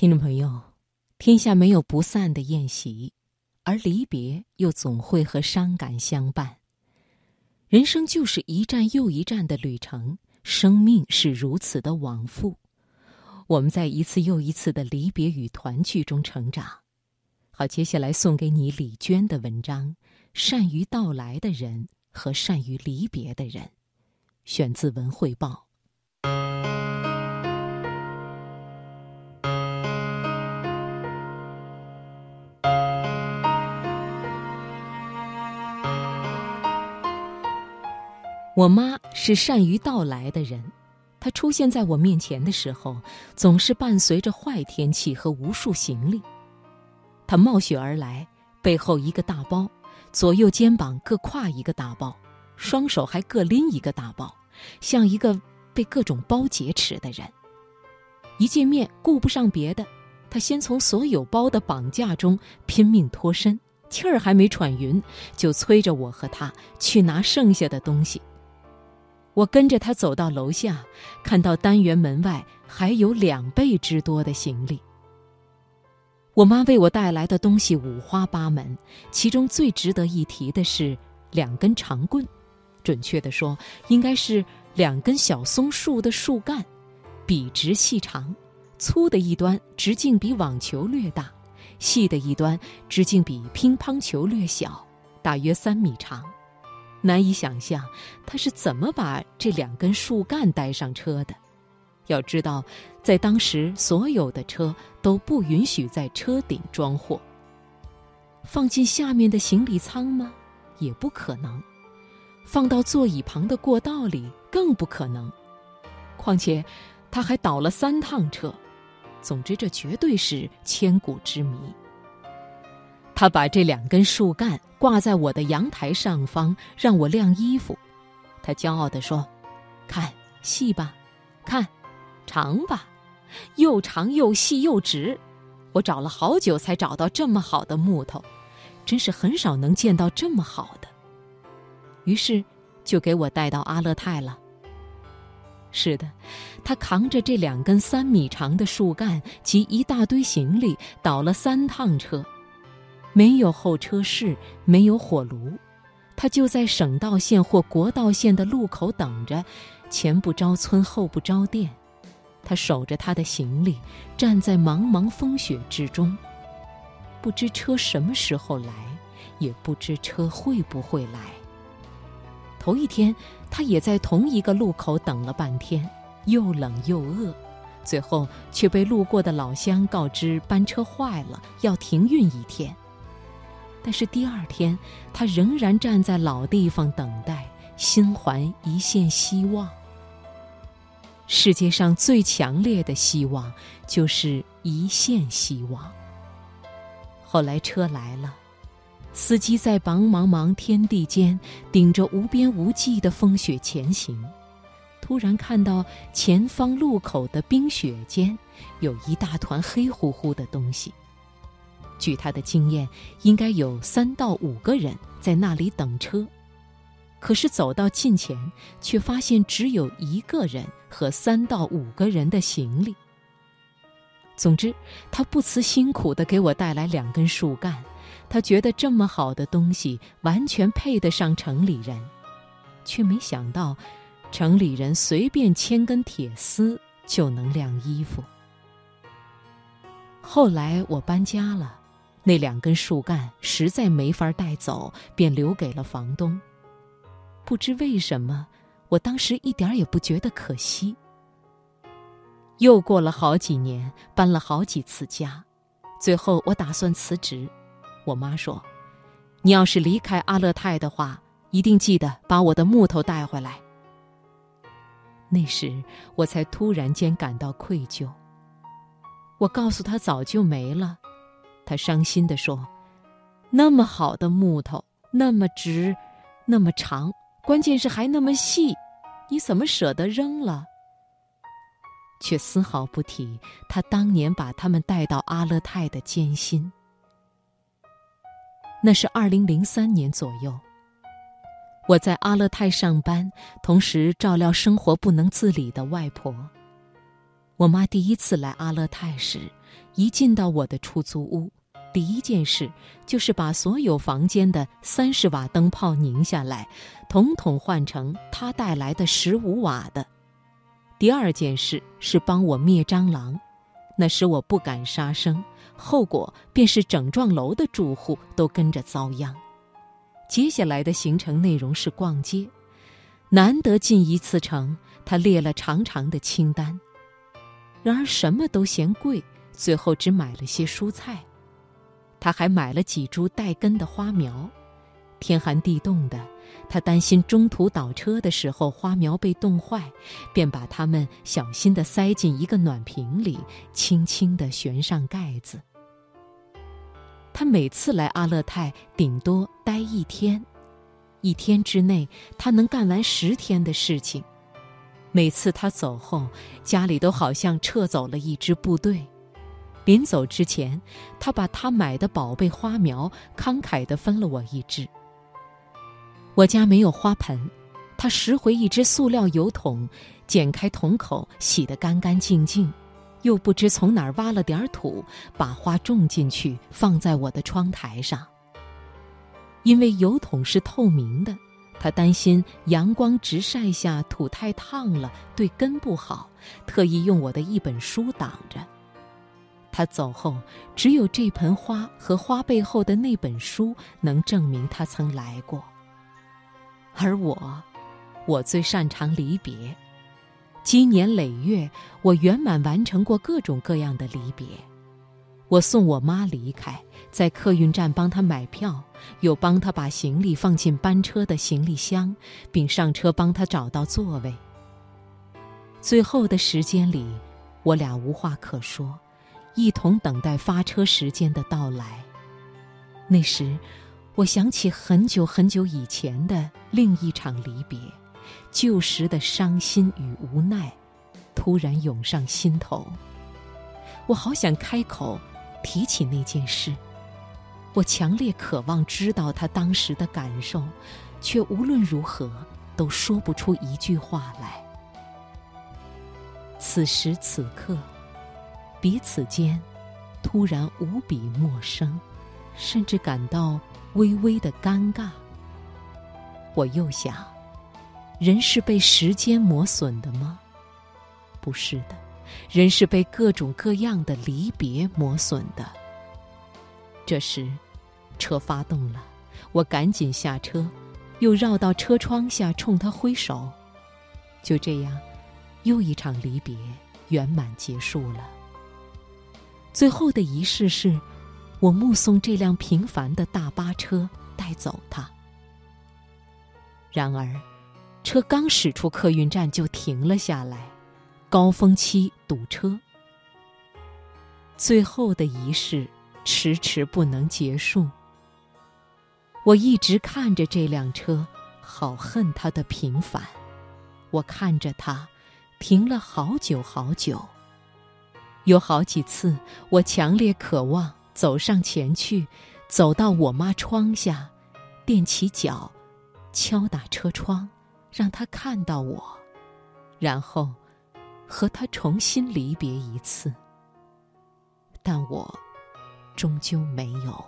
听众朋友，天下没有不散的宴席，而离别又总会和伤感相伴。人生就是一站又一站的旅程，生命是如此的往复。我们在一次又一次的离别与团聚中成长。好，接下来送给你李娟的文章《善于到来的人和善于离别的人》，选自《文汇报》。我妈是善于到来的人，她出现在我面前的时候，总是伴随着坏天气和无数行李。她冒雪而来，背后一个大包，左右肩膀各挎一个大包，双手还各拎一个大包，像一个被各种包劫持的人。一见面，顾不上别的，她先从所有包的绑架中拼命脱身，气儿还没喘匀，就催着我和她去拿剩下的东西。我跟着他走到楼下，看到单元门外还有两倍之多的行李。我妈为我带来的东西五花八门，其中最值得一提的是两根长棍，准确的说，应该是两根小松树的树干，笔直细长，粗的一端直径比网球略大，细的一端直径比乒乓球略小，大约三米长。难以想象，他是怎么把这两根树干带上车的。要知道，在当时，所有的车都不允许在车顶装货。放进下面的行李舱吗？也不可能。放到座椅旁的过道里更不可能。况且，他还倒了三趟车。总之，这绝对是千古之谜。他把这两根树干挂在我的阳台上方，让我晾衣服。他骄傲地说：“看，细吧，看，长吧，又长又细又直。我找了好久才找到这么好的木头，真是很少能见到这么好的。”于是，就给我带到阿勒泰了。是的，他扛着这两根三米长的树干及一大堆行李，倒了三趟车。没有候车室，没有火炉，他就在省道线或国道线的路口等着，前不着村后不着店，他守着他的行李，站在茫茫风雪之中，不知车什么时候来，也不知车会不会来。头一天，他也在同一个路口等了半天，又冷又饿，最后却被路过的老乡告知班车坏了，要停运一天。但是第二天，他仍然站在老地方等待，心怀一线希望。世界上最强烈的希望，就是一线希望。后来车来了，司机在茫茫茫天地间，顶着无边无际的风雪前行，突然看到前方路口的冰雪间，有一大团黑乎乎的东西。据他的经验，应该有三到五个人在那里等车，可是走到近前，却发现只有一个人和三到五个人的行李。总之，他不辞辛苦地给我带来两根树干，他觉得这么好的东西完全配得上城里人，却没想到，城里人随便牵根铁丝就能晾衣服。后来我搬家了。那两根树干实在没法带走，便留给了房东。不知为什么，我当时一点也不觉得可惜。又过了好几年，搬了好几次家，最后我打算辞职。我妈说：“你要是离开阿勒泰的话，一定记得把我的木头带回来。”那时我才突然间感到愧疚。我告诉他早就没了。他伤心地说：“那么好的木头，那么直，那么长，关键是还那么细，你怎么舍得扔了？”却丝毫不提他当年把他们带到阿勒泰的艰辛。那是二零零三年左右，我在阿勒泰上班，同时照料生活不能自理的外婆。我妈第一次来阿勒泰时，一进到我的出租屋，第一件事就是把所有房间的三十瓦灯泡拧下来，统统换成他带来的十五瓦的。第二件事是帮我灭蟑螂，那时我不敢杀生，后果便是整幢楼的住户都跟着遭殃。接下来的行程内容是逛街，难得进一次城，他列了长长的清单。然而什么都嫌贵，最后只买了些蔬菜。他还买了几株带根的花苗。天寒地冻的，他担心中途倒车的时候花苗被冻坏，便把它们小心地塞进一个暖瓶里，轻轻地悬上盖子。他每次来阿勒泰，顶多待一天，一天之内他能干完十天的事情。每次他走后，家里都好像撤走了一支部队。临走之前，他把他买的宝贝花苗慷慨地分了我一支。我家没有花盆，他拾回一只塑料油桶，剪开桶口，洗得干干净净。又不知从哪儿挖了点土，把花种进去，放在我的窗台上。因为油桶是透明的，他担心阳光直晒下土太烫了，对根不好，特意用我的一本书挡着。他走后，只有这盆花和花背后的那本书能证明他曾来过。而我，我最擅长离别。积年累月，我圆满完成过各种各样的离别。我送我妈离开，在客运站帮她买票，又帮她把行李放进班车的行李箱，并上车帮她找到座位。最后的时间里，我俩无话可说，一同等待发车时间的到来。那时，我想起很久很久以前的另一场离别。旧时的伤心与无奈，突然涌上心头。我好想开口提起那件事，我强烈渴望知道他当时的感受，却无论如何都说不出一句话来。此时此刻，彼此间突然无比陌生，甚至感到微微的尴尬。我又想。人是被时间磨损的吗？不是的，人是被各种各样的离别磨损的。这时，车发动了，我赶紧下车，又绕到车窗下冲他挥手。就这样，又一场离别圆满结束了。最后的仪式是，我目送这辆平凡的大巴车带走他。然而。车刚驶出客运站就停了下来，高峰期堵车。最后的仪式迟迟不能结束。我一直看着这辆车，好恨它的平凡。我看着它，停了好久好久。有好几次，我强烈渴望走上前去，走到我妈窗下，踮起脚，敲打车窗。让她看到我，然后和她重新离别一次，但我终究没有。